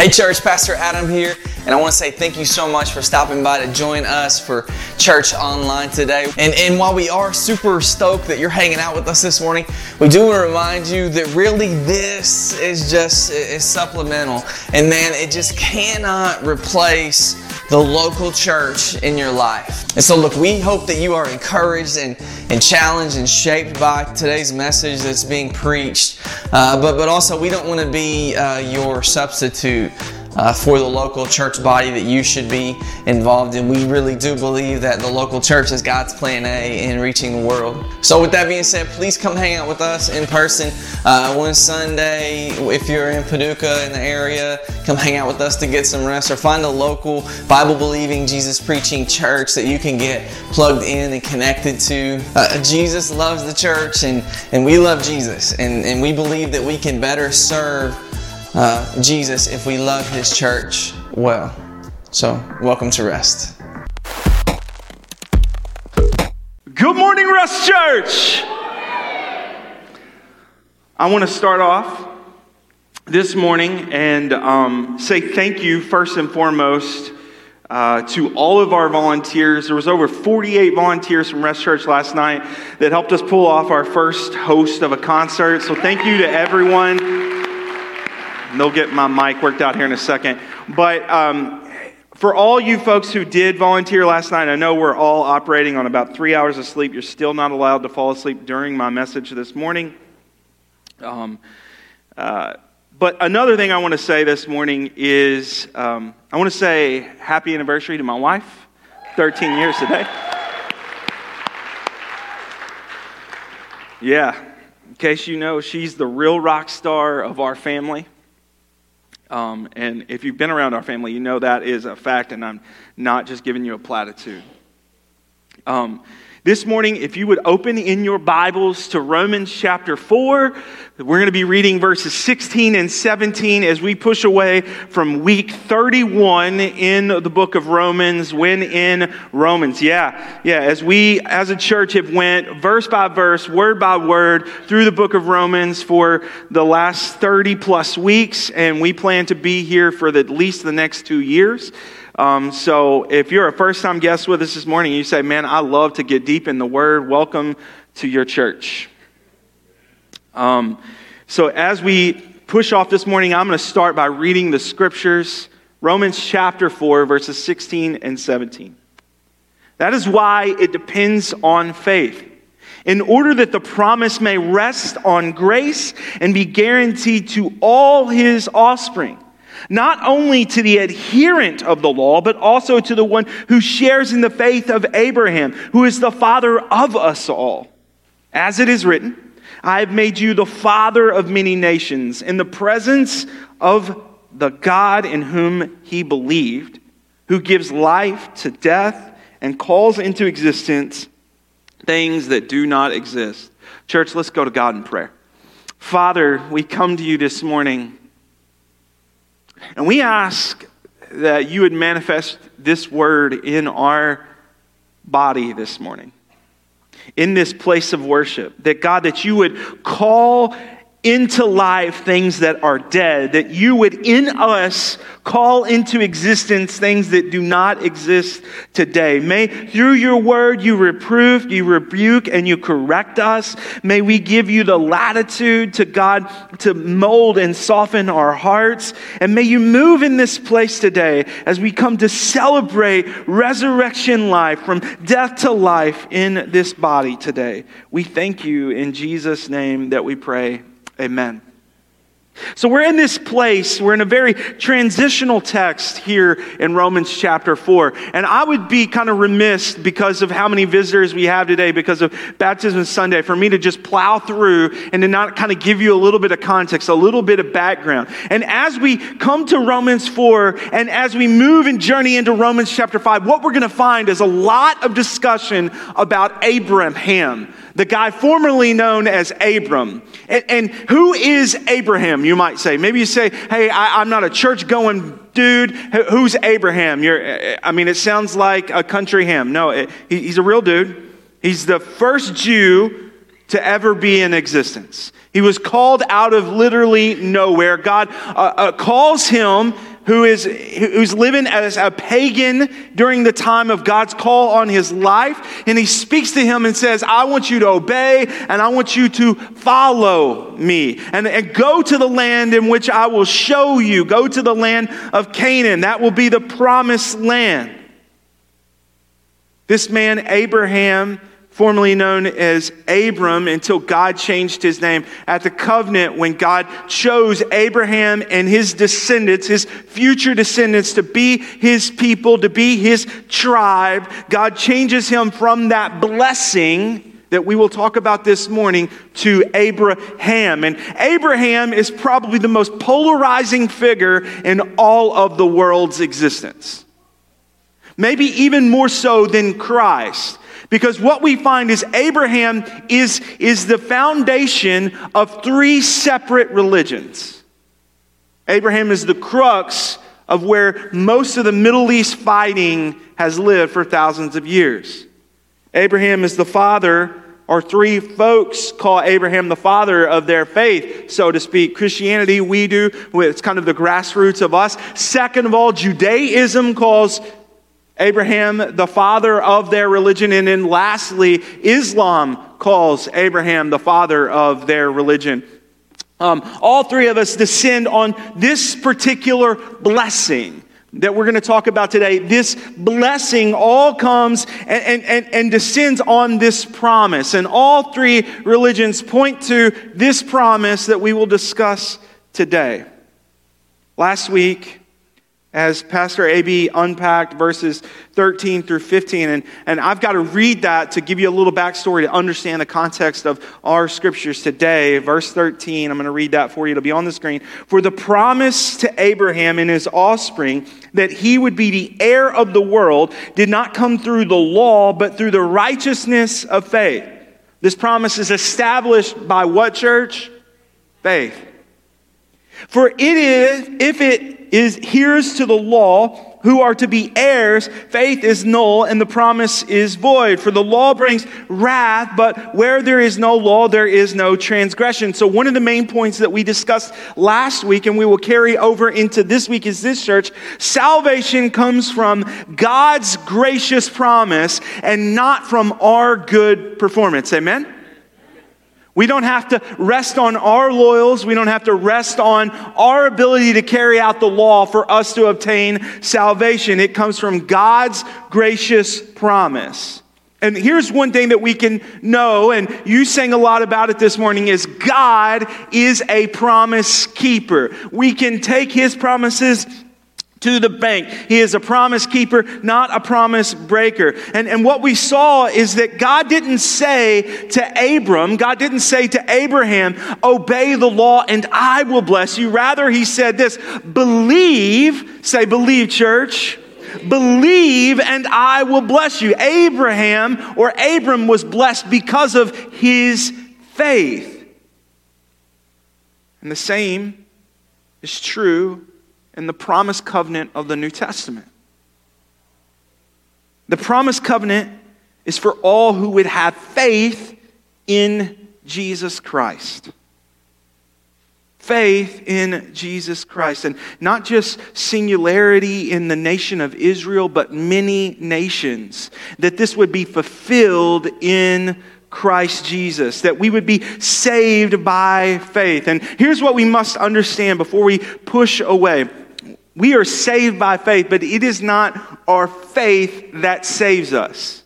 Hey, church, Pastor Adam here, and I want to say thank you so much for stopping by to join us for church online today. And, and while we are super stoked that you're hanging out with us this morning, we do want to remind you that really this is just is supplemental. And man, it just cannot replace the local church in your life. And so, look, we hope that you are encouraged and, and challenged and shaped by today's message that's being preached. Uh, but, but also, we don't want to be uh, your substitute uh, for the local church body that you should be involved in. We really do believe that the local church is God's plan A in reaching the world. So, with that being said, please come hang out with us in person uh, one Sunday. If you're in Paducah in the area, come hang out with us to get some rest or find a local Bible believing, Jesus preaching church that you can get plugged in and connected to. Uh, Jesus loves the church and, and we love Jesus, and, and we believe that we can better serve uh, Jesus if we love His church well. So, welcome to Rest. Good morning, Rest Church. I want to start off this morning and um, say thank you first and foremost uh, to all of our volunteers. There was over 48 volunteers from Rest Church last night that helped us pull off our first host of a concert. So thank you to everyone. They'll get my mic worked out here in a second. But um, for all you folks who did volunteer last night, I know we're all operating on about three hours of sleep. You're still not allowed to fall asleep during my message this morning. Um, uh, but another thing I want to say this morning is um, I want to say happy anniversary to my wife, 13 years today. Yeah, in case you know, she's the real rock star of our family. Um, and if you've been around our family, you know that is a fact, and I'm not just giving you a platitude. Um, this morning, if you would open in your Bibles to Romans chapter 4, we're going to be reading verses 16 and 17 as we push away from week 31 in the book of Romans, when in Romans. Yeah, yeah, as we as a church have went verse by verse, word by word through the book of Romans for the last 30 plus weeks, and we plan to be here for the, at least the next two years. Um, so if you're a first time guest with us this morning, you say, Man, I love to get deep in the Word, welcome to your church. Um, so as we push off this morning, I'm going to start by reading the scriptures Romans chapter 4, verses 16 and 17. That is why it depends on faith. In order that the promise may rest on grace and be guaranteed to all his offspring not only to the adherent of the law, but also to the one who shares in the faith of Abraham, who is the father of us all. As it is written, I have made you the father of many nations in the presence of the God in whom he believed, who gives life to death and calls into existence things that do not exist. Church, let's go to God in prayer. Father, we come to you this morning and we ask that you would manifest this word in our body this morning, in this place of worship. That God, that you would call into life things that are dead, that you would in us call into existence things that do not exist today. May through your word you reprove, you rebuke, and you correct us. May we give you the latitude to God to mold and soften our hearts. And may you move in this place today as we come to celebrate resurrection life from death to life in this body today. We thank you in Jesus' name that we pray. Amen. So we're in this place, we're in a very transitional text here in Romans chapter 4. And I would be kind of remiss because of how many visitors we have today, because of Baptism Sunday, for me to just plow through and to not kind of give you a little bit of context, a little bit of background. And as we come to Romans 4 and as we move and journey into Romans chapter 5, what we're going to find is a lot of discussion about Abraham the guy formerly known as Abram. And, and, who is Abraham, you might say? Maybe you say, hey, I, am not a church going dude. Who's Abraham? You're, I mean, it sounds like a country ham. No, it, he's a real dude. He's the first Jew to ever be in existence. He was called out of literally nowhere. God uh, uh, calls him who is who's living as a pagan during the time of God's call on his life. And he speaks to him and says I want you to obey and I want you to follow me. And, and go to the land in which I will show you. Go to the land of Canaan. That will be the promised land. This man Abraham formerly known as Abram, until God changed his name. At the covenant, when God chose Abraham and his descendants, his future descendants, to be his people, to be his tribe, God changes him from that blessing that we will talk about this morning to Abraham. And Abraham is probably the most polarizing figure in all of the world's existence. Maybe even more so than Christ. Because what we find is Abraham is, is the foundation of three separate religions. Abraham is the crux of where most of the Middle East fighting has lived for thousands of years. Abraham is the father, or three folks call Abraham the father of their faith, so to speak. Christianity, we do, it's kind of the grassroots of us. Second of all, Judaism calls Abraham the father of their religion. And then lastly, Islam calls Abraham the father of their religion. Um, all three of us descend on this particular blessing that we're going to talk about today. This blessing all comes and, and, and, descends on this promise. And all three religions point to this promise that we will discuss today. Last week, as Pastor AB unpacked verses 13 through 15. And, and I've got to read that to give you a little backstory to understand the context of our scriptures today. Verse 13, I'm going to read that for you. It'll be on the screen. For the promise to Abraham and his offspring that he would be the heir of the world did not come through the law, but through the righteousness of faith. This promise is established by what church? Faith. For it is, if it is hears to the law who are to be heirs, faith is null and the promise is void. For the law brings wrath, but where there is no law, there is no transgression. So, one of the main points that we discussed last week and we will carry over into this week is this church salvation comes from God's gracious promise and not from our good performance. Amen? We don't have to rest on our loyals. We don't have to rest on our ability to carry out the law for us to obtain salvation. It comes from God's gracious promise. And here's one thing that we can know, and you sang a lot about it this morning, is God is a promise keeper. We can take his promises to the bank. He is a promise keeper, not a promise breaker. And, and what we saw is that God didn't say to Abram, God didn't say to Abraham, obey the law and I will bless you. Rather, he said this, believe, say believe church, believe and I will bless you. Abraham or Abram was blessed because of his faith. And the same is true in the promised covenant of the New Testament. The promised covenant is for all who would have faith in Jesus Christ. Faith in Jesus Christ. And not just singularity in the nation of Israel, but many nations. That this would be fulfilled in Christ Jesus, that we would be saved by faith. And here's what we must understand before we push away we are saved by faith, but it is not our faith that saves us.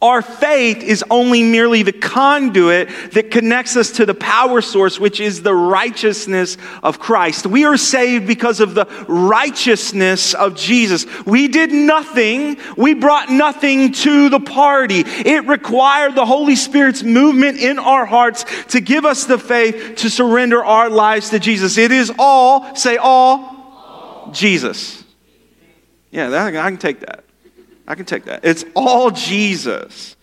Our faith is only merely the conduit that connects us to the power source, which is the righteousness of Christ. We are saved because of the righteousness of Jesus. We did nothing. We brought nothing to the party. It required the Holy Spirit's movement in our hearts to give us the faith to surrender our lives to Jesus. It is all, say all, Jesus. Yeah, that, I can take that. I can take that. It's all Jesus.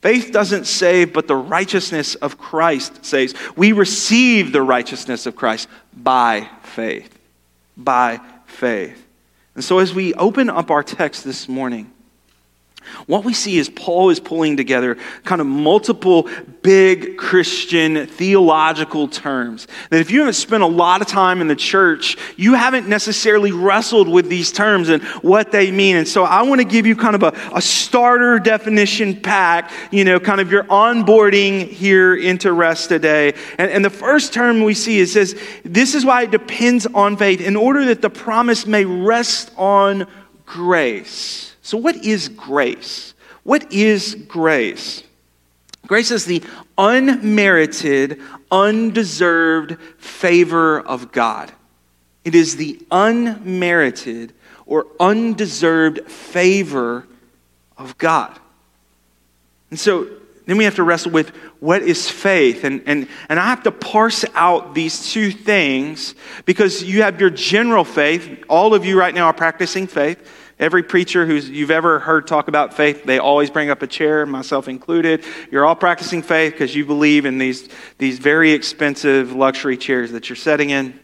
Faith doesn't save, but the righteousness of Christ saves. We receive the righteousness of Christ by faith. By faith. And so, as we open up our text this morning, what we see is Paul is pulling together kind of multiple big Christian theological terms. That if you haven't spent a lot of time in the church, you haven't necessarily wrestled with these terms and what they mean. And so I want to give you kind of a, a starter definition pack, you know, kind of your onboarding here into rest today. And, and the first term we see is says, This is why it depends on faith, in order that the promise may rest on grace. So, what is grace? What is grace? Grace is the unmerited, undeserved favor of God. It is the unmerited or undeserved favor of God. And so then we have to wrestle with what is faith. And, and, and I have to parse out these two things because you have your general faith. All of you right now are practicing faith. Every preacher who's you've ever heard talk about faith, they always bring up a chair, myself included. You're all practicing faith because you believe in these, these very expensive luxury chairs that you're sitting in.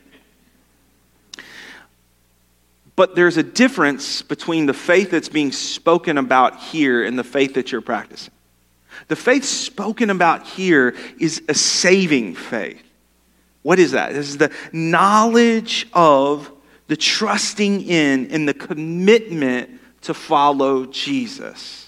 But there's a difference between the faith that's being spoken about here and the faith that you're practicing. The faith spoken about here is a saving faith. What is that? This is the knowledge of the trusting in and the commitment to follow Jesus.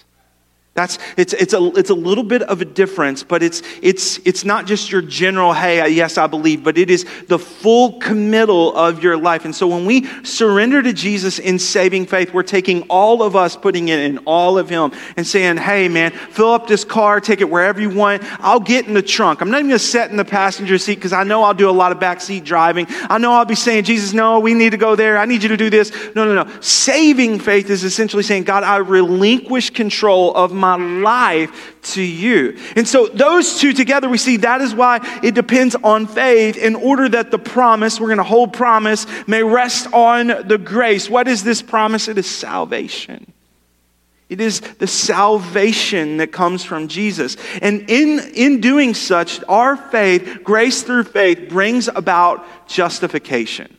That's, it's, it's, a, it's a little bit of a difference, but it's, it's, it's not just your general, hey, yes, I believe, but it is the full committal of your life. And so when we surrender to Jesus in saving faith, we're taking all of us, putting it in all of Him, and saying, hey, man, fill up this car, take it wherever you want. I'll get in the trunk. I'm not even going to sit in the passenger seat because I know I'll do a lot of backseat driving. I know I'll be saying, Jesus, no, we need to go there. I need you to do this. No, no, no. Saving faith is essentially saying, God, I relinquish control of my my life to you. And so, those two together, we see that is why it depends on faith in order that the promise, we're going to hold promise, may rest on the grace. What is this promise? It is salvation. It is the salvation that comes from Jesus. And in, in doing such, our faith, grace through faith, brings about justification.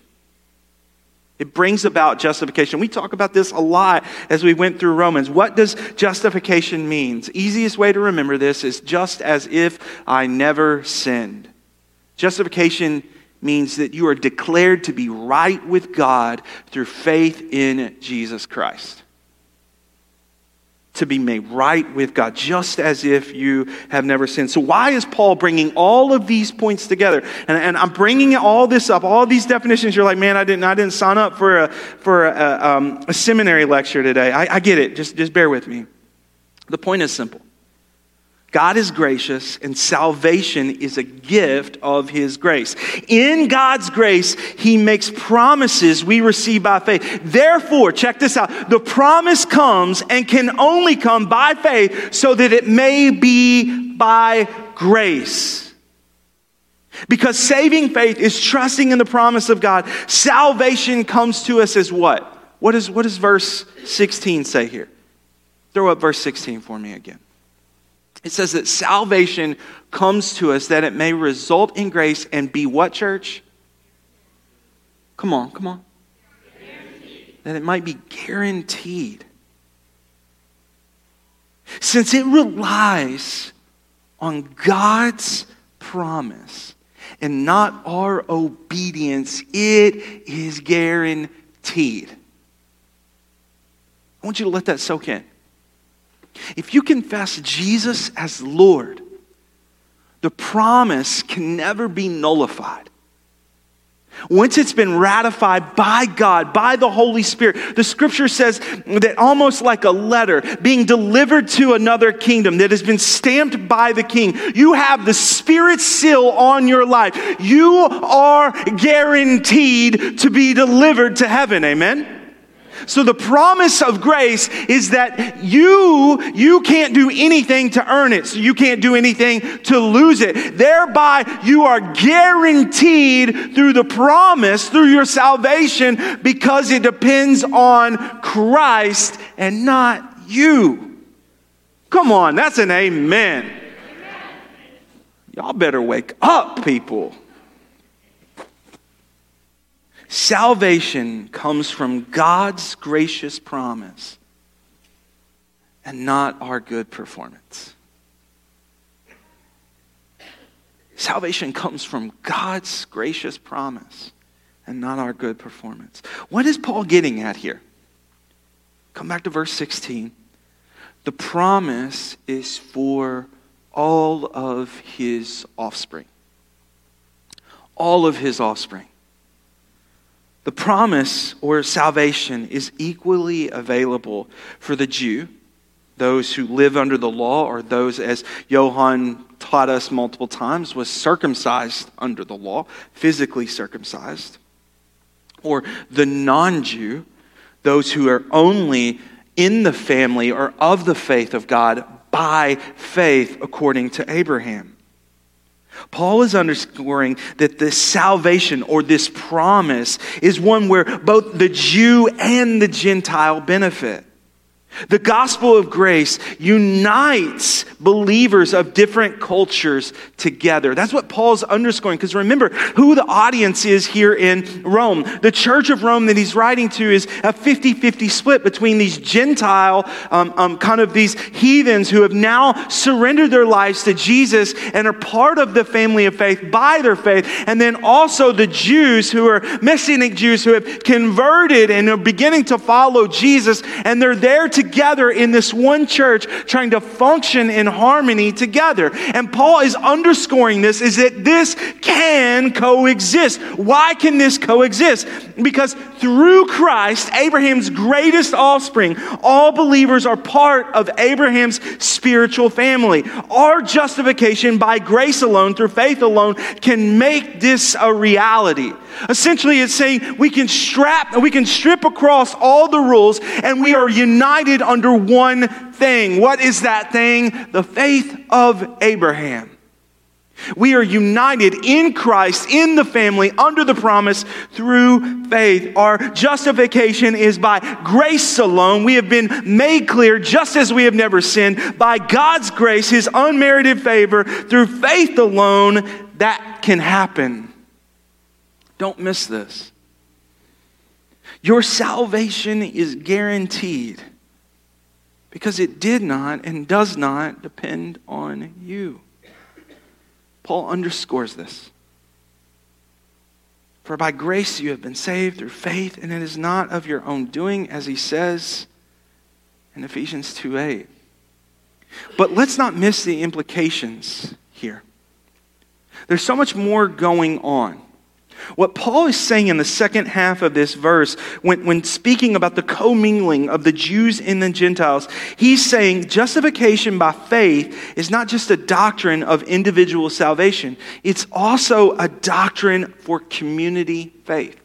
It brings about justification. We talk about this a lot as we went through Romans. What does justification mean? Easiest way to remember this is just as if I never sinned. Justification means that you are declared to be right with God through faith in Jesus Christ to be made right with God, just as if you have never sinned. So, why is Paul bringing all of these points together? And, and I'm bringing all this up, all these definitions. You're like, man, I didn't, I didn't sign up for a, for a, um, a seminary lecture today. I, I get it. Just, just bear with me. The point is simple God is gracious, and salvation is a gift of His grace. In God's grace, He makes promises we receive by faith. Therefore, check this out the promise comes and can only come by faith so that it may be by grace. Because saving faith is trusting in the promise of God. Salvation comes to us as what? What, is, what does verse 16 say here? Throw up verse 16 for me again. It says that salvation comes to us that it may result in grace and be what, church? Come on, come on. Guaranteed. That it might be guaranteed. Since it relies on God's promise and not our obedience, it is guaranteed. I want you to let that soak in. If you confess Jesus as Lord, the promise can never be nullified. Once it's been ratified by God, by the Holy Spirit, the scripture says that almost like a letter being delivered to another kingdom that has been stamped by the king, you have the Spirit seal on your life. You are guaranteed to be delivered to heaven. Amen? So the promise of grace is that you, you can't do anything to earn it. So you can't do anything to lose it. Thereby, you are guaranteed through the promise, through your salvation, because it depends on Christ and not you. Come on, that's an amen. Y'all better wake up, people. Salvation comes from God's gracious promise. and not our good performance. Salvation comes from God's gracious promise and not our good performance. What is Paul getting at here? Come back to verse 16. The promise is for all of his offspring. All of his offspring. The promise or salvation is equally available for the Jew, those who live under the law, or those, as Johann taught us multiple times, was circumcised under the law, physically circumcised, or the non Jew, those who are only in the family or of the faith of God by faith according to Abraham. Paul is underscoring that this salvation or this promise is one where both the Jew and the Gentile benefit. The gospel of grace unites believers of different cultures together. That's what Paul's underscoring. Because remember who the audience is here in Rome. The church of Rome that he's writing to is a 50 50 split between these Gentile, um, um, kind of these heathens who have now surrendered their lives to Jesus and are part of the family of faith by their faith. And then also the Jews who are Messianic Jews who have converted and are beginning to follow Jesus. And they're there to together in this one church, trying to function in harmony together. And Paul is underscoring this is that this can coexist. Why can this coexist? Because through Christ, Abraham's greatest offspring, all believers are part of Abraham's spiritual family. Our justification by grace alone, through faith alone, can make this a reality. Essentially, it's saying we can strap, we can strip across all the rules and we are united under one thing. What is that thing? The faith of Abraham. We are united in Christ, in the family, under the promise through faith. Our justification is by grace alone. We have been made clear, just as we have never sinned, by God's grace, His unmerited favor, through faith alone, that can happen. Don't miss this. Your salvation is guaranteed because it did not and does not depend on you. Paul underscores this. For by grace you have been saved through faith, and it is not of your own doing, as he says in Ephesians 2 8. But let's not miss the implications here. There's so much more going on. What Paul is saying in the second half of this verse, when, when speaking about the commingling of the Jews and the Gentiles, he's saying justification by faith is not just a doctrine of individual salvation, it's also a doctrine for community faith.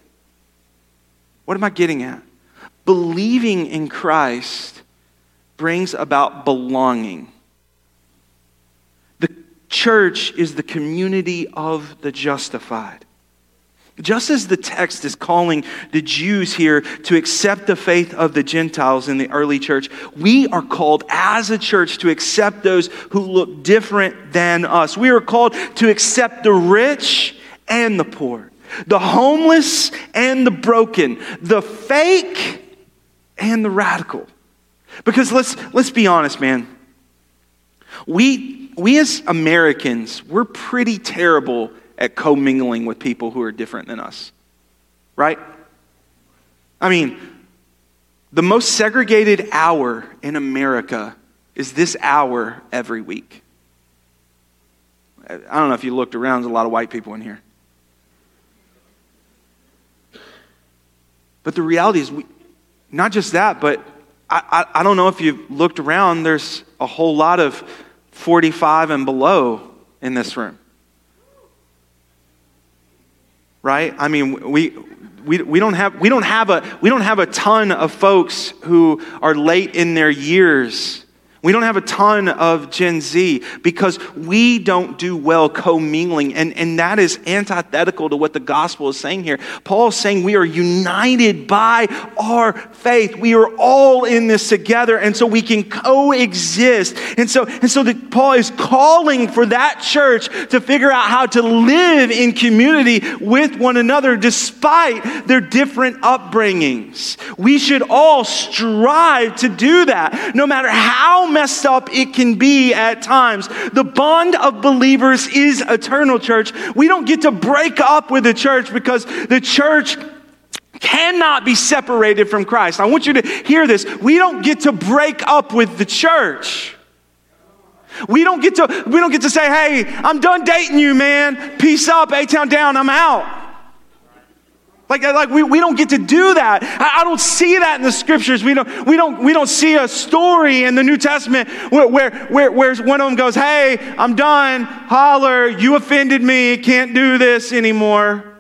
What am I getting at? Believing in Christ brings about belonging. The church is the community of the justified. Just as the text is calling the Jews here to accept the faith of the Gentiles in the early church, we are called as a church to accept those who look different than us. We are called to accept the rich and the poor, the homeless and the broken, the fake and the radical. Because let's, let's be honest, man. We, we as Americans, we're pretty terrible at commingling with people who are different than us. Right? I mean, the most segregated hour in America is this hour every week. I don't know if you looked around, there's a lot of white people in here. But the reality is, we, not just that, but I, I, I don't know if you've looked around, there's a whole lot of 45 and below in this room right? I mean, we, we, we, don't have, we, don't have a, we don't have a ton of folks who are late in their years. We don't have a ton of Gen Z because we don't do well commingling. And, and that is antithetical to what the gospel is saying here. Paul is saying we are united by our faith. We are all in this together. And so we can coexist. And so, and so the, Paul is calling for that church to figure out how to live in community with one another despite their different upbringings. We should all strive to do that, no matter how messed up it can be at times. The bond of believers is eternal, church. We don't get to break up with the church because the church cannot be separated from Christ. I want you to hear this. We don't get to break up with the church. We don't get to we don't get to say, "Hey, I'm done dating you, man. Peace up, A-town down, I'm out." Like, like we, we don't get to do that. I, I, don't see that in the scriptures. We don't, we, don't, we don't see a story in the New Testament where, where, where, where one of them goes, Hey, I'm done. Holler, you offended me. Can't do this anymore.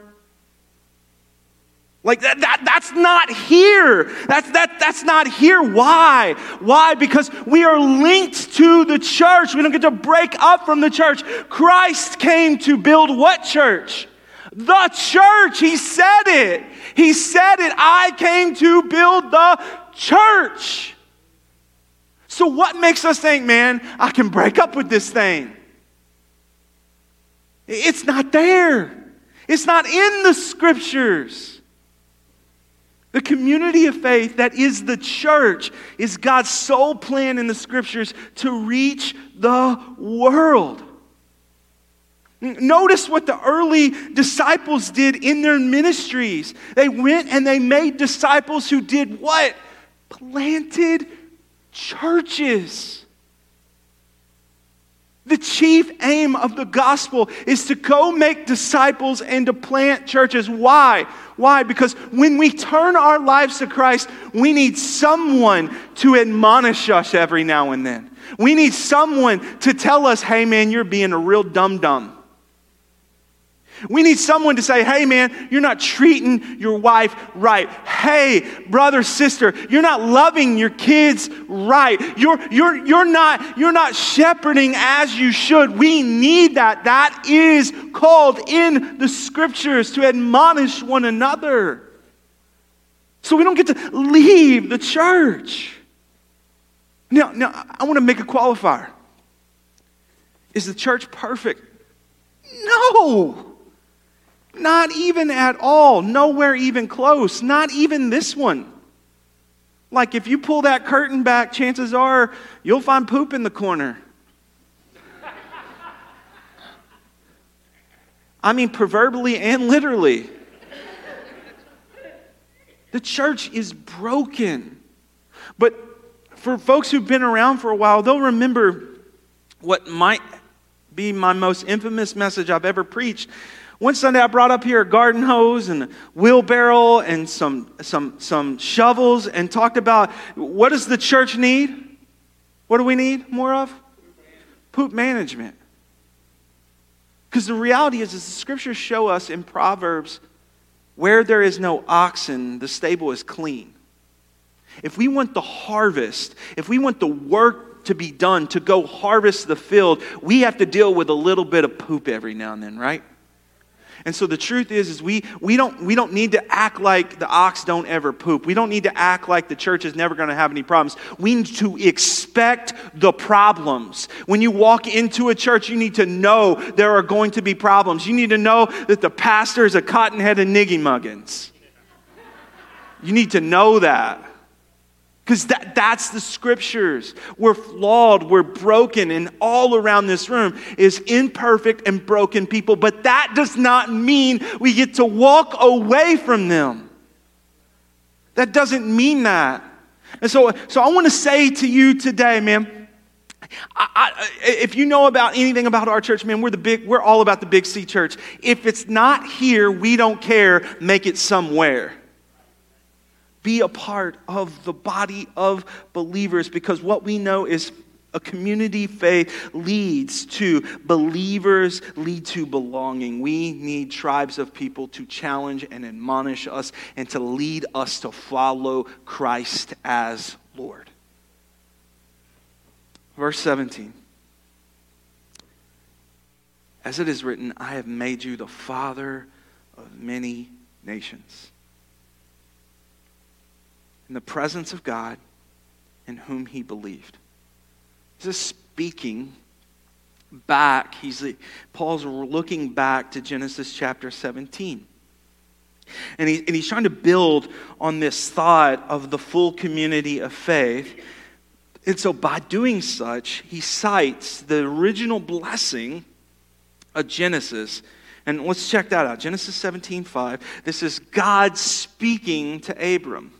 Like that, that, that's not here. That's, that, that's not here. Why? Why? Because we are linked to the church. We don't get to break up from the church. Christ came to build what church? The church. He said it. He said it. I came to build the church. So, what makes us think, man, I can break up with this thing? It's not there, it's not in the scriptures. The community of faith that is the church is God's sole plan in the scriptures to reach the world. Notice what the early disciples did in their ministries. They went and they made disciples who did what? Planted churches. The chief aim of the gospel is to go make disciples and to plant churches. Why? Why? Because when we turn our lives to Christ, we need someone to admonish us every now and then. We need someone to tell us, hey man, you're being a real dum dum. We need someone to say, hey, man, you're not treating your wife right. Hey, brother, sister, you're not loving your kids right. You're, you're, you're, not, you're not shepherding as you should. We need that. That is called in the scriptures to admonish one another. So we don't get to leave the church. Now, now I want to make a qualifier. Is the church perfect? No. Not even at all. Nowhere even close. Not even this one. Like if you pull that curtain back, chances are you'll find poop in the corner. I mean, proverbially and literally. The church is broken. But for folks who've been around for a while, they'll remember what might be my most infamous message I've ever preached. One Sunday, I brought up here a garden hose and a wheelbarrow and some, some, some shovels and talked about what does the church need? What do we need more of? Poop management. Because the reality is, is the scriptures show us in Proverbs where there is no oxen, the stable is clean. If we want the harvest, if we want the work to be done to go harvest the field, we have to deal with a little bit of poop every now and then, right? And so the truth is, is we, we, don't, we don't need to act like the ox don't ever poop. We don't need to act like the church is never going to have any problems. We need to expect the problems. When you walk into a church, you need to know there are going to be problems. You need to know that the pastor is a cotton-headed niggy muggins. You need to know that. Because that, that's the scriptures. We're flawed, we're broken, and all around this room is imperfect and broken people. But that does not mean we get to walk away from them. That doesn't mean that. And so, so I want to say to you today, man, I, I, if you know about anything about our church, man, we're the big, we're all about the big C church. If it's not here, we don't care. Make it somewhere be a part of the body of believers because what we know is a community faith leads to believers, lead to belonging. We need tribes of people to challenge and admonish us and to lead us to follow Christ as Lord. Verse 17. As it is written, I have made you the father of many nations. In the presence of God in whom he believed. This is speaking back. He's Paul's looking back to Genesis chapter 17. And, he, and he's trying to build on this thought of the full community of faith. And so, by doing such, he cites the original blessing of Genesis. And let's check that out. Genesis 17 5. This is God speaking to Abram.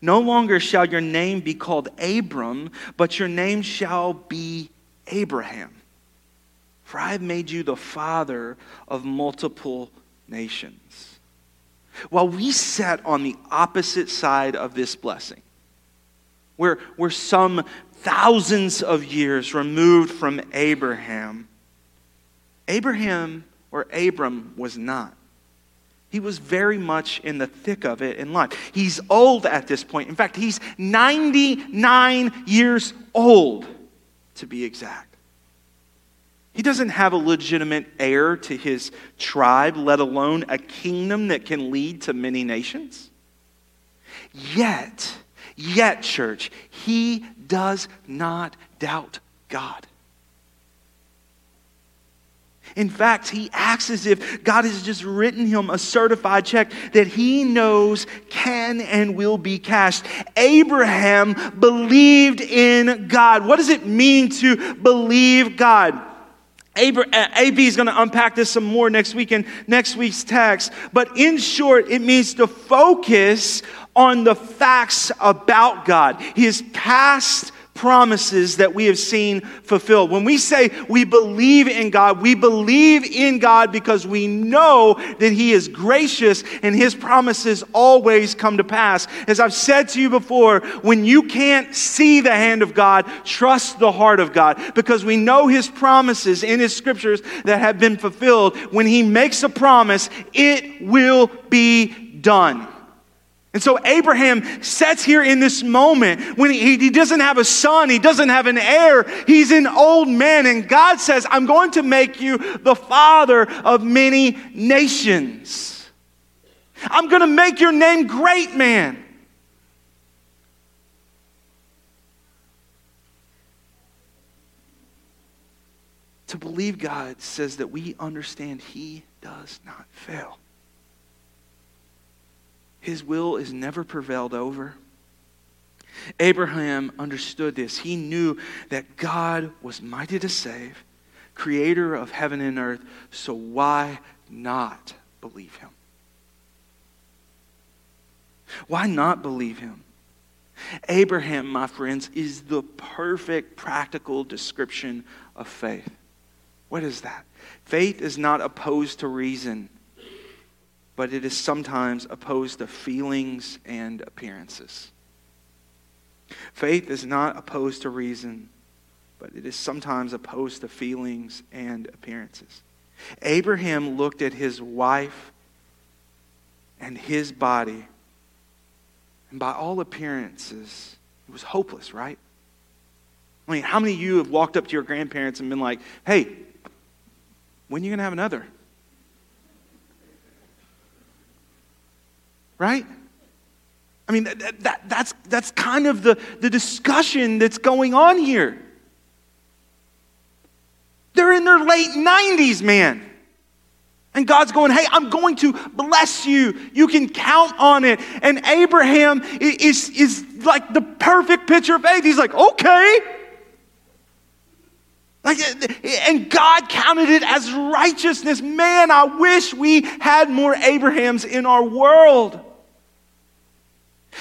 No longer shall your name be called Abram, but your name shall be Abraham. For I have made you the father of multiple nations. While we sat on the opposite side of this blessing, we're, we're some thousands of years removed from Abraham, Abraham or Abram was not. He was very much in the thick of it in life. He's old at this point. In fact, he's 99 years old, to be exact. He doesn't have a legitimate heir to his tribe, let alone a kingdom that can lead to many nations. Yet, yet, church, he does not doubt God. In fact, he acts as if God has just written him a certified check that he knows can and will be cashed. Abraham believed in God. What does it mean to believe God? AB uh, is going to unpack this some more next week in next week's text. But in short, it means to focus on the facts about God, His past promises that we have seen fulfilled. When we say we believe in God, we believe in God because we know that He is gracious and His promises always come to pass. As I've said to you before, when you can't see the hand of God, trust the heart of God because we know His promises in His scriptures that have been fulfilled. When He makes a promise, it will be done. And so Abraham sits here in this moment when he, he, doesn't have a son, he doesn't have an heir, he's an old man, and God says, I'm going to make you the father of many nations. I'm going to make your name great, man. To believe God says that we understand He does not fail. His will is never prevailed over. Abraham understood this. He knew that God was mighty to save, creator of heaven and earth, so why not believe him? Why not believe him? Abraham, my friends, is the perfect practical description of faith. What is that? Faith is not opposed to reason but it is sometimes opposed to feelings and appearances. Faith is not opposed to reason, but it is sometimes opposed to feelings and appearances. Abraham looked at his wife and his body, and by all appearances, it was hopeless, right? I mean, how many of you have walked up to your grandparents and been like, hey, when are you going to have another? Right? I mean, that, that, that's, that's kind of the, the discussion that's going on here. They're in their late 90s, man. And God's going, hey, I'm going to bless you. You can count on it. And Abraham is, is like the perfect picture of faith. He's like, okay. Like, and God counted it as righteousness. Man, I wish we had more Abrahams in our world.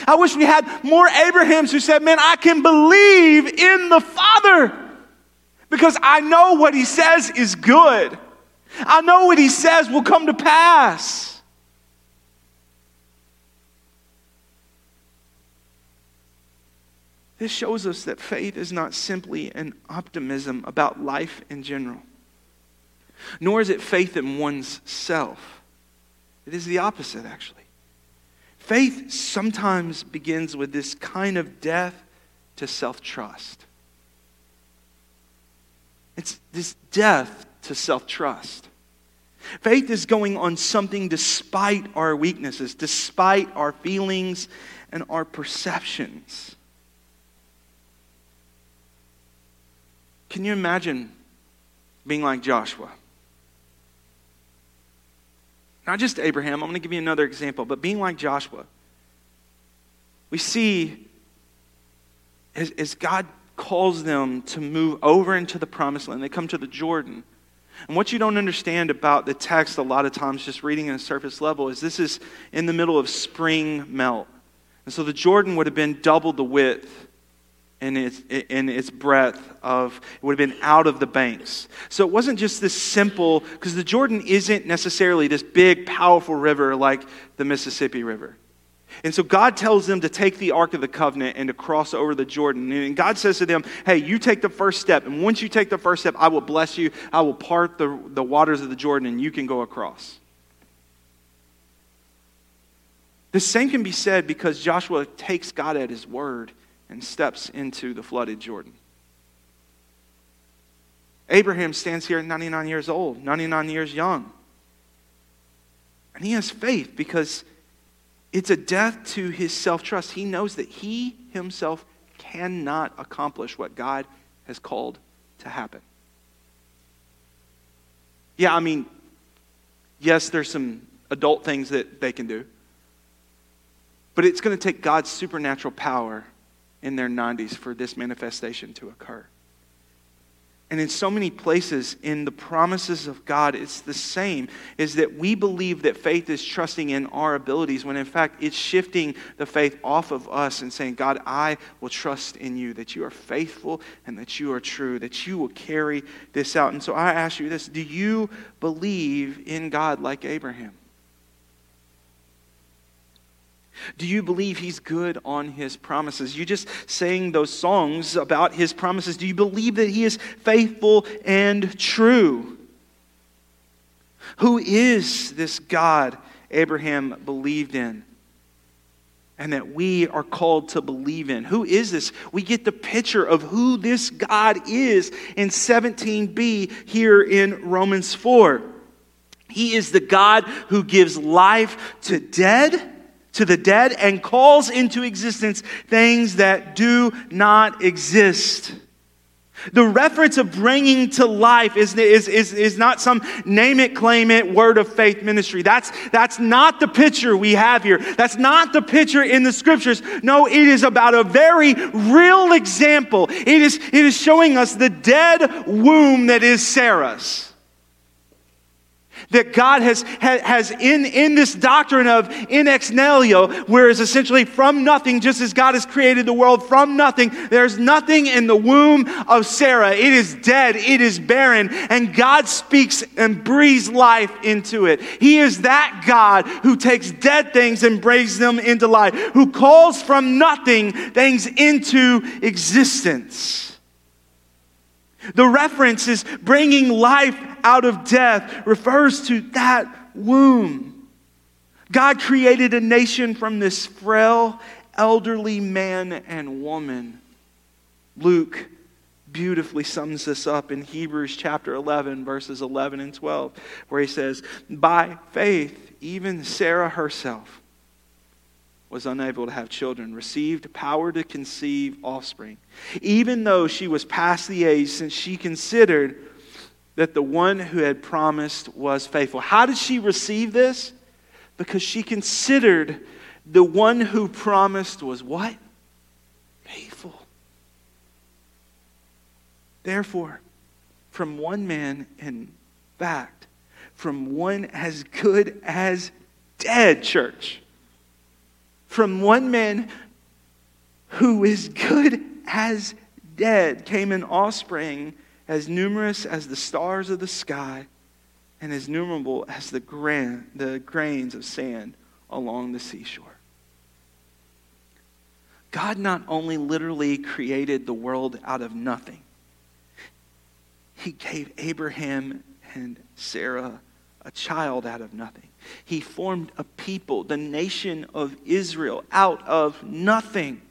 I wish we had more Abrahams who said, Man, I can believe in the Father because I know what he says is good. I know what he says will come to pass. This shows us that faith is not simply an optimism about life in general, nor is it faith in one's self. It is the opposite, actually. Faith sometimes begins with this kind of death to self trust. It's this death to self trust. Faith is going on something despite our weaknesses, despite our feelings and our perceptions. Can you imagine being like Joshua? Not just Abraham, I'm going to give you another example, but being like Joshua. We see as, as God calls them to move over into the promised land, they come to the Jordan. And what you don't understand about the text a lot of times, just reading at a surface level, is this is in the middle of spring melt. And so the Jordan would have been double the width in its, in its breadth of, it would have been out of the banks. So it wasn't just this simple, because the Jordan isn't necessarily this big, powerful river like the Mississippi River. And so God tells them to take the Ark of the Covenant and to cross over the Jordan. And God says to them, Hey, you take the first step. And once you take the first step, I will bless you. I will part the, the waters of the Jordan and you can go across. The same can be said because Joshua takes God at his word and steps into the flooded Jordan. Abraham stands here at 99 years old, 99 years young. And he has faith because it's a death to his self trust. He knows that he himself cannot accomplish what God has called to happen. Yeah, I mean, yes, there's some adult things that they can do, but it's going to take God's supernatural power in their 90s for this manifestation to occur. And in so many places in the promises of God, it's the same is that we believe that faith is trusting in our abilities when in fact it's shifting the faith off of us and saying, God, I will trust in you, that you are faithful and that you are true, that you will carry this out. And so I ask you this do you believe in God like Abraham? Do you believe he's good on his promises? You just sang those songs about his promises. Do you believe that he is faithful and true? Who is this God Abraham believed in? And that we are called to believe in. Who is this? We get the picture of who this God is in 17b here in Romans 4. He is the God who gives life to dead to the dead and calls into existence things that do not exist. The reference of bringing to life is, is, is, is not some name it, claim it word of faith ministry. That's, that's not the picture we have here. That's not the picture in the scriptures. No, it is about a very real example. It is, it is showing us the dead womb that is Sarah's. That God has, has in, in this doctrine of in ex nihilo, whereas essentially from nothing, just as God has created the world from nothing, there's nothing in the womb of Sarah. It is dead, it is barren, and God speaks and breathes life into it. He is that God who takes dead things and brings them into life, who calls from nothing things into existence. The reference is bringing life out of death refers to that womb. God created a nation from this frail, elderly man and woman. Luke beautifully sums this up in Hebrews chapter 11, verses 11 and 12, where he says, By faith, even Sarah herself was unable to have children, received power to conceive offspring, even though she was past the age since she considered that the one who had promised was faithful. How did she receive this? Because she considered the one who promised was what? Faithful. Therefore, from one man, in fact, from one as good as dead, church, from one man who is good as dead came an offspring as numerous as the stars of the sky and as numerable as the, gran- the grains of sand along the seashore. God not only literally created the world out of nothing, He gave Abraham and Sarah a child out of nothing. He formed a people, the nation of Israel, out of nothing.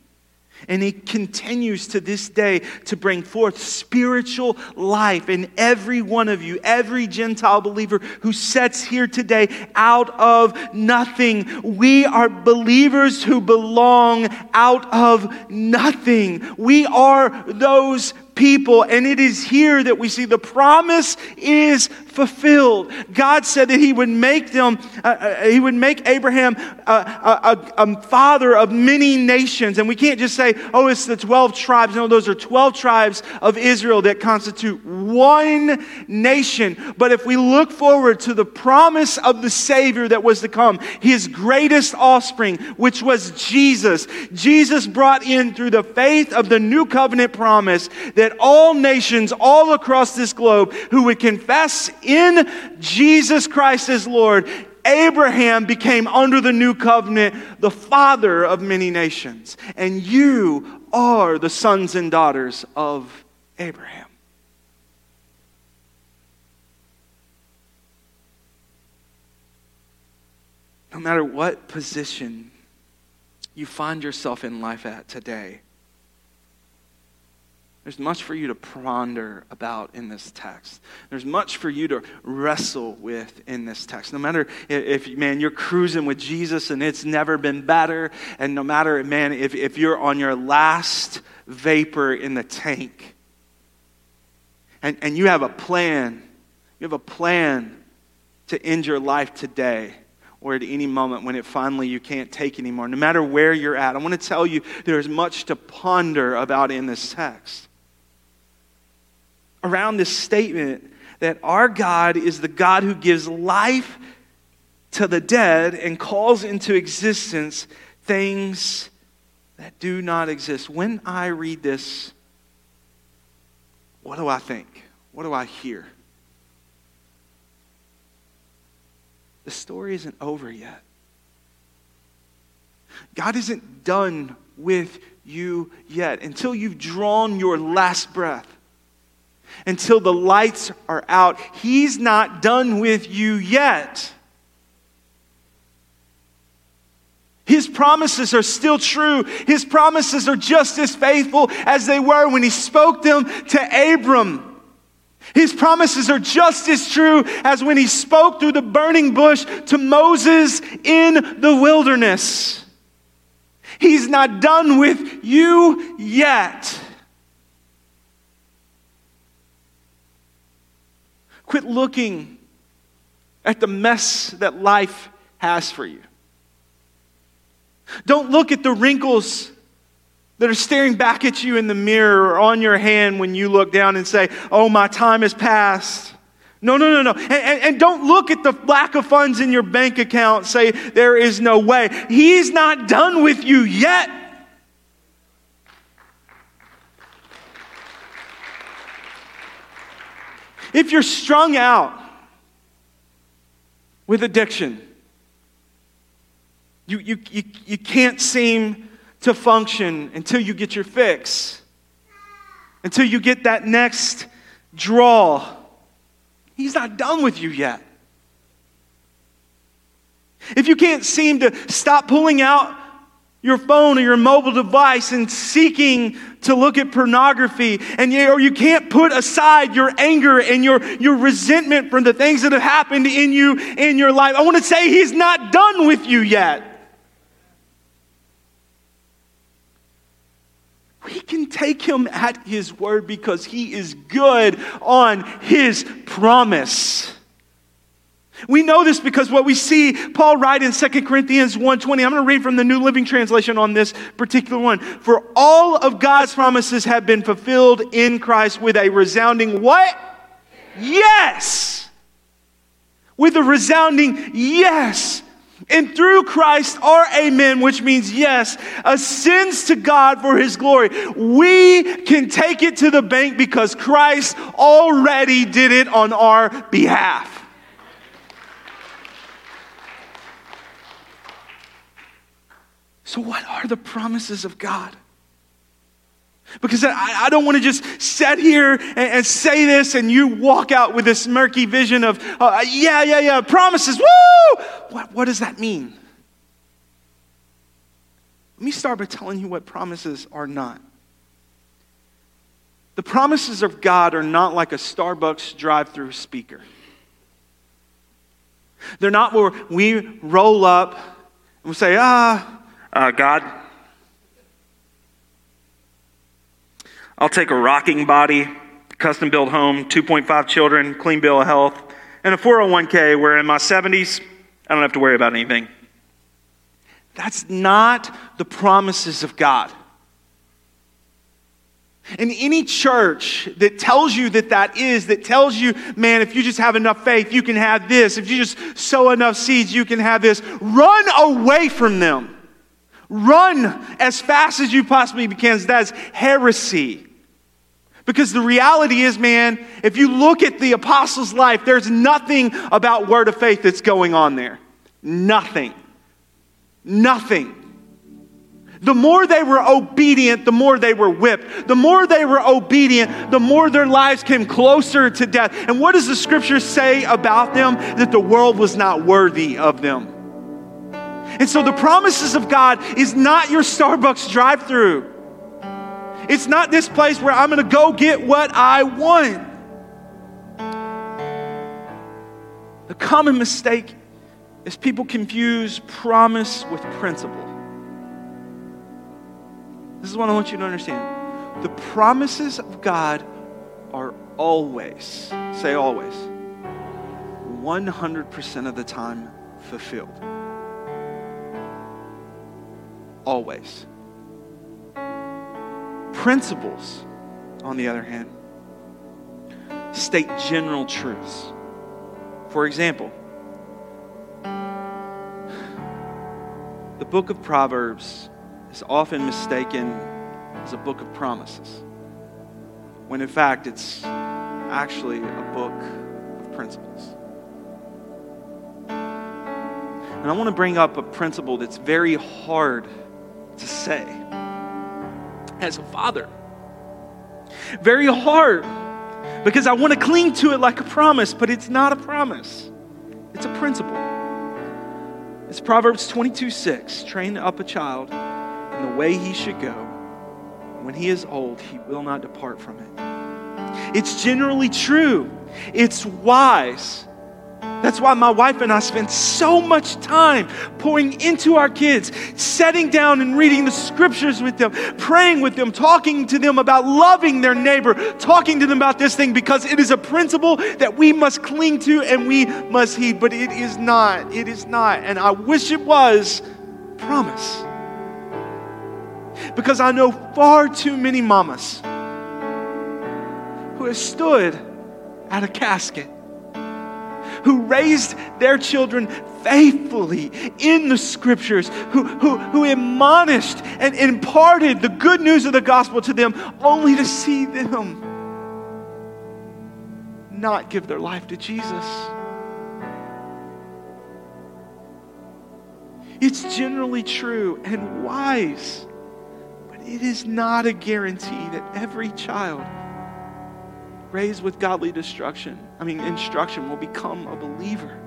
And he continues to this day to bring forth spiritual life in every one of you, every Gentile believer who sets here today out of nothing. We are believers who belong out of nothing. We are those people. And it is here that we see the promise is fulfilled. God said that He would make them, uh, uh, He would make Abraham a, a, a, father of many nations. And we can't just say, oh, it's the 12 tribes. No, those are 12 tribes of Israel that constitute one nation. But if we look forward to the promise of the Savior that was to come, His greatest offspring, which was Jesus, Jesus brought in through the faith of the new covenant promise that that all nations all across this globe who would confess in Jesus Christ as Lord, Abraham became under the new covenant the father of many nations. And you are the sons and daughters of Abraham. No matter what position you find yourself in life at today, there's much for you to ponder about in this text. There's much for you to wrestle with in this text. No matter if, man, you're cruising with Jesus and it's never been better, and no matter, man, if, if you're on your last vapor in the tank, and, and you have a plan, you have a plan to end your life today or at any moment when it finally you can't take anymore. No matter where you're at, I want to tell you there's much to ponder about in this text around this statement that our God is the God who gives life to the dead and calls into existence things that do not exist. When I read this, what do I think? What do I hear? The story isn't over yet. God isn't done with you yet until you've drawn your last breath until the lights are out. He's not done with you yet. His promises are still true. His promises are just as faithful as they were when he spoke them to Abram. His promises are just as true as when he spoke through the burning bush to Moses in the wilderness. He's not done with you yet. Quit looking at the mess that life has for you. Don't look at the wrinkles that are staring back at you in the mirror or on your hand when you look down and say, Oh, my time has passed. No, no, no, no. And, and, and, don't look at the lack of funds in your bank account, say, There is no way. He's not done with you yet. If you're strung out with addiction, you, you, you, you can't seem to function until you get your fix, until you get that next draw. He's not done with you yet. If you can't seem to stop pulling out your phone or your mobile device and seeking to look at pornography. And you, or you can't put aside your anger and your, your resentment from the things that have happened in you in your life. I want to say he's not done with you yet. We can take him at his word because he is good on his promise we know this because what we see Paul write in 2 Corinthians 1:20. I'm going to read from the New Living Translation on this particular one. For all of God's promises have been fulfilled in Christ with a resounding what? Yes. With a resounding yes. And through Christ our amen, which means yes, ascends to God for his glory. We can take it to the bank because Christ already did it on our behalf. So, what are the promises of God? Because I, I don't want to just sit here and, and, say this and you walk out with this murky vision of, uh, yeah, yeah, yeah, promises, woo! What, what does that mean? Let me start by telling you what promises are not. The promises of God are not like a Starbucks drive through speaker. They're not where we roll up and we say, ah, uh, God, I'll take a rocking body, custom built home, 2.5 children, clean bill of health, and a 401k where in my 70s, I don't have to worry about anything. That's not the promises of God. And any church that tells you that that is, that tells you, man, if you just have enough faith, you can have this. If you just sow enough seeds, you can have this. Run away from them. Run as fast as you possibly can. That's heresy. Because the reality is, man, if you look at the apostles' life, there's nothing about word of faith that's going on there. Nothing. Nothing. The more they were obedient, the more they were whipped. The more they were obedient, the more their lives came closer to death. And what does the scripture say about them? That the world was not worthy of them. And so the promises of God is not your Starbucks drive through. It's not this place where I'm going to go get what I want. The common mistake is people confuse promise with principle. This is what I want you to understand. The promises of God are always, say always, 100% of the time fulfilled. Always. Principles, on the other hand, state general truths. For example, the book of Proverbs is often mistaken as a book of promises, when in fact it's actually a book of principles. And I want to bring up a principle that's very hard to say as a father. Very hard because I want to cling to it like a promise, but it's not a promise, it's a principle. It's Proverbs 22 6. Train up a child in the way he should go. When he is old, he will not depart from it. It's generally true, it's wise. That's why my wife and I spend so much time pouring into our kids, setting down and reading the scriptures with them, praying with them, talking to them about loving their neighbor, talking to them about this thing because it is a principle that we must cling to and we must heed. But it is not. It is not. And I wish it was. Promise. Because I know far too many mamas who have stood at a casket who raised their children faithfully in the scriptures, who, who, who admonished and imparted the good news of the gospel to them, only to see them not give their life to Jesus. It's generally true and wise, but it is not a guarantee that every child raised with godly destruction, I mean instruction, will become a believer.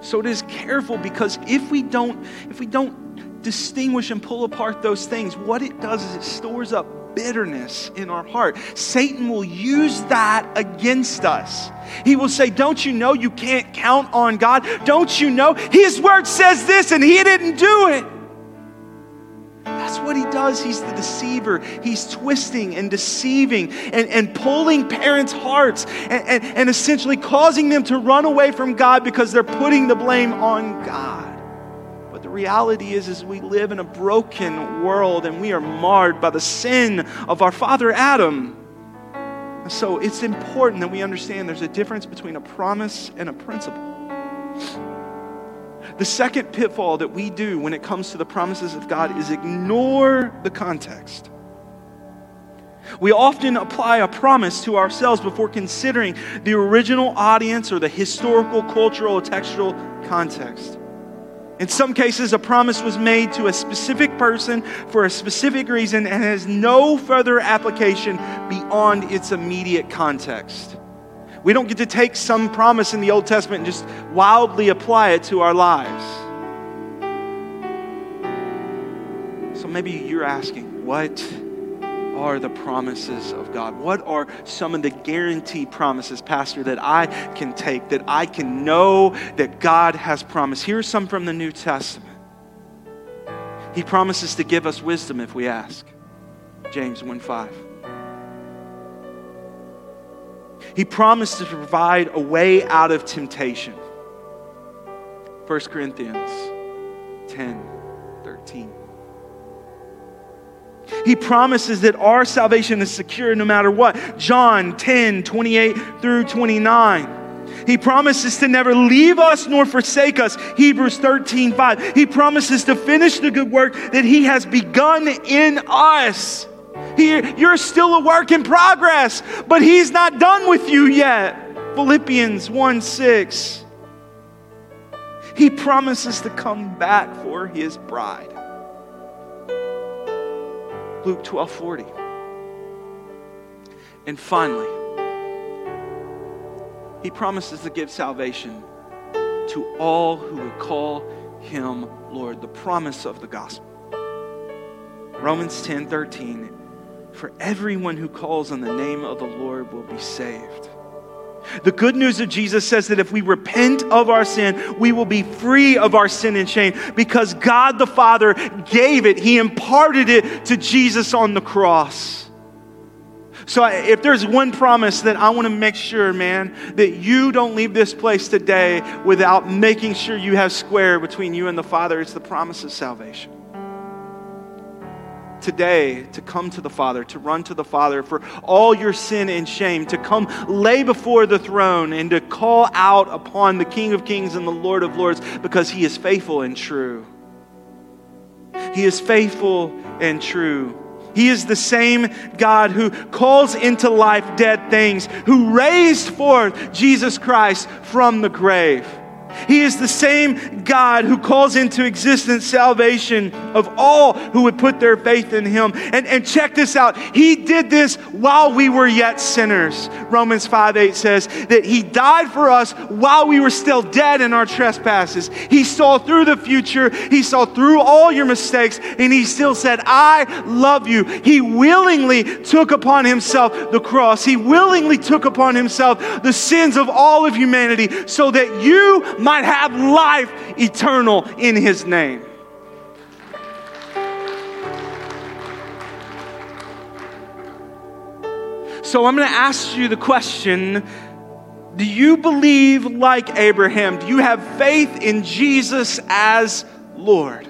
So it is careful because if we don't, if we don't distinguish and pull apart those things, what it does is it stores up bitterness in our heart. Satan will use that against us. He will say, Don't you know you can't count on God? Don't you know His word says this and He didn't do it? That's what he does. He's the deceiver. He's twisting and deceiving and, and pulling parents' hearts and, and, and essentially causing them to run away from God because they're putting the blame on God. But the reality is, is we live in a broken world and we are marred by the sin of our father Adam. So it's important that we understand there's a difference between a promise and a principle. The second pitfall that we do when it comes to the promises of God is ignore the context. We often apply a promise to ourselves before considering the original audience or the historical, cultural, or textual context. In some cases, a promise was made to a specific person for a specific reason and has no further application beyond its immediate context. We don't get to take some promise in the Old Testament and just wildly apply it to our lives. So maybe you're asking, what are the promises of God? What are some of the guaranteed promises, Pastor, that I can take, that I can know that God has promised? Here's some from the New Testament. He promises to give us wisdom if we ask. James 1 5. He promised to provide a way out of temptation. 1 Corinthians 10 13. He promises that our salvation is secure no matter what. John 10 28 through 29. He promises to never leave us nor forsake us. Hebrews 13 5. He promises to finish the good work that He has begun in us. He, you're still a work in progress, but He's not done with you yet. Philippians 1 6. He promises to come back for His bride. Luke 12 40. And finally, he promises to give salvation to all who would call him Lord, the promise of the gospel. Romans 10 13. For everyone who calls on the name of the Lord will be saved. The good news of Jesus says that if we repent of our sin, we will be free of our sin and shame because God the Father gave it. He imparted it to Jesus on the cross. So, if there's one promise that I want to make sure, man, that you don't leave this place today without making sure you have square between you and the Father, it's the promise of salvation today to come to the Father, to run to the Father for all your sin and shame, to come lay before the throne and to call out upon the King of Kings and the Lord of Lords because he is faithful and true. He is faithful and true. He is the same God who calls into life dead things, who raised forth Jesus Christ from the grave. He is the same God who calls into existence salvation of all who would put their faith in Him. And, and check this out He did this while we were yet sinners. Romans 5 8 says that He died for us while we were still dead in our trespasses. He saw through the future, He saw through all your mistakes, and He still said, I love you. He willingly took upon Himself the cross, He willingly took upon Himself the sins of all of humanity so that you might have life eternal in his name. So I'm going to ask you the question Do you believe like Abraham? Do you have faith in Jesus as Lord?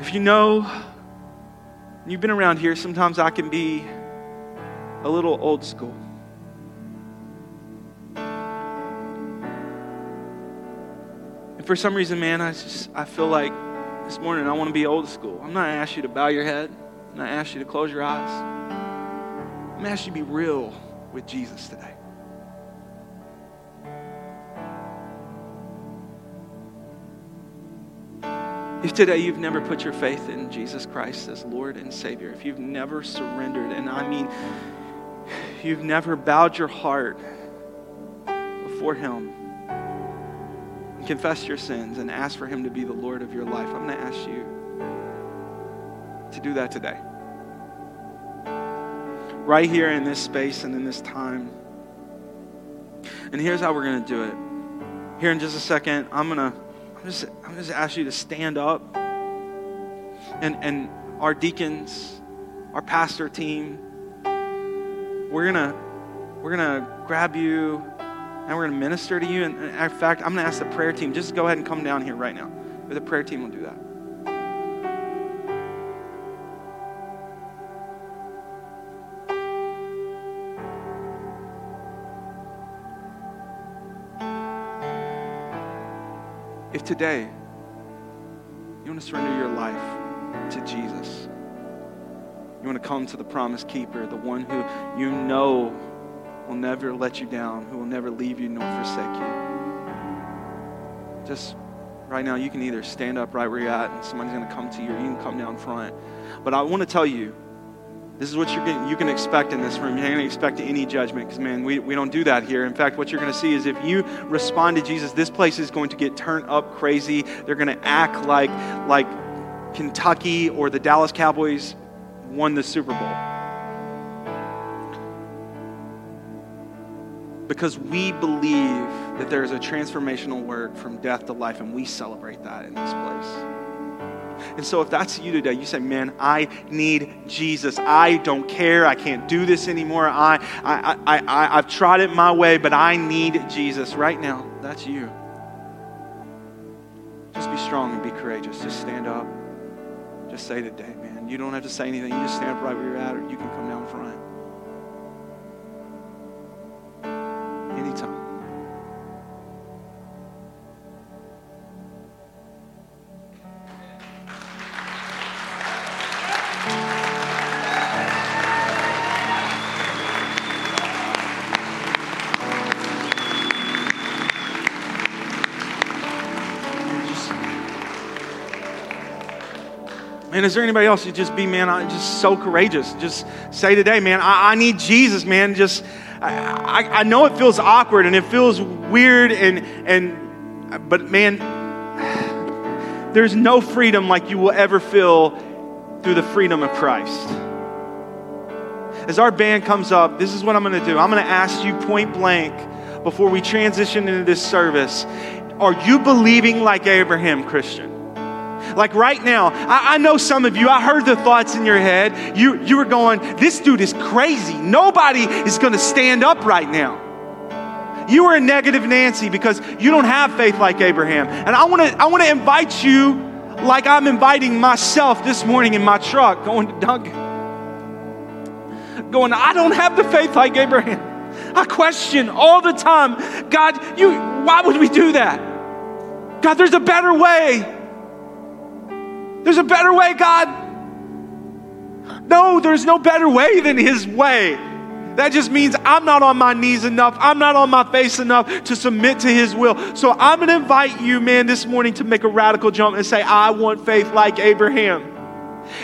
If you know you've been around here, sometimes I can be a little old school. And for some reason, man, I just I feel like this morning I want to be old school. I'm not gonna you to bow your head. I'm not gonna ask you to close your eyes. I'm gonna you to be real with Jesus today. If today you've never put your faith in Jesus Christ as Lord and Savior, if you've never surrendered, and I mean, you've never bowed your heart before Him, and confessed your sins and asked for Him to be the Lord of your life, I'm going to ask you to do that today. Right here in this space and in this time. And here's how we're going to do it. Here in just a second, I'm going to I'm just, I'm just ask you to stand up. And, and our deacons, our pastor team, we're gonna we're gonna grab you and we're gonna minister to you. And, in fact, I'm gonna ask the prayer team just go ahead and come down here right now. The prayer team will do that. If today you want to surrender your life to Jesus, you want to come to the promise keeper, the one who you know will never let you down, who will never leave you nor forsake you. Just right now, you can either stand up right where you're at and somebody's going to come to you, or you can come down front. But I want to tell you This is what you're you can expect in this room. You're not going to expect any judgment because, man, we, we don't do that here. In fact, what you're going to see is if you respond to Jesus, this place is going to get turned up crazy. They're going to act like, like Kentucky or the Dallas Cowboys won the Super Bowl. Because we believe that there is a transformational work from death to life, and we celebrate that in this place. And so, if that's you today, you say, Man, I need Jesus. I don't care. I can't do this anymore. I, I, I, I, I've tried it my way, but I need Jesus. Right now, that's you. Just be strong and be courageous. Just stand up. Just say today, man. You don't have to say anything. You just stand up right where you're at, or you can come down front. Anytime. Man, is there anybody else you just be, man, I'm just so courageous. Just say today, man, I, I need Jesus, man. Just I, I, I know it feels awkward and it feels weird and and but man, there's no freedom like you will ever feel through the freedom of Christ. As our band comes up, this is what I'm gonna do. I'm gonna ask you point blank before we transition into this service. Are you believing like Abraham, Christian? Like right now, I, I, know some of you, I heard the thoughts in your head. You, you were going, this dude is crazy. Nobody is going to stand up right now. You are a negative Nancy because you don't have faith like Abraham. And I want to I want to invite you like I'm inviting myself this morning in my truck going to Duncan. Going, I don't have the faith like Abraham. I question all the time, God, you why would we do that? God, there's a better way. There's a better way, God. No, there's no better way than His way. That just means I'm not on my knees enough. I'm not on my face enough to submit to His will. So I'm going to invite you, man, this morning to make a radical jump and say, I want faith like Abraham.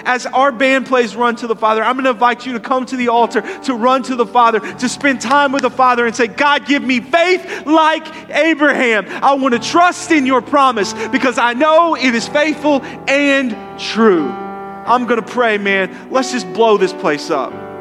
As our band plays Run to the Father, I'm going to invite you to come to the altar, to run to the Father, to spend time with the Father and say, God, give me faith like Abraham. I want to trust in your promise because I know it is faithful and true. I'm going to pray, man. Let's just blow this place up.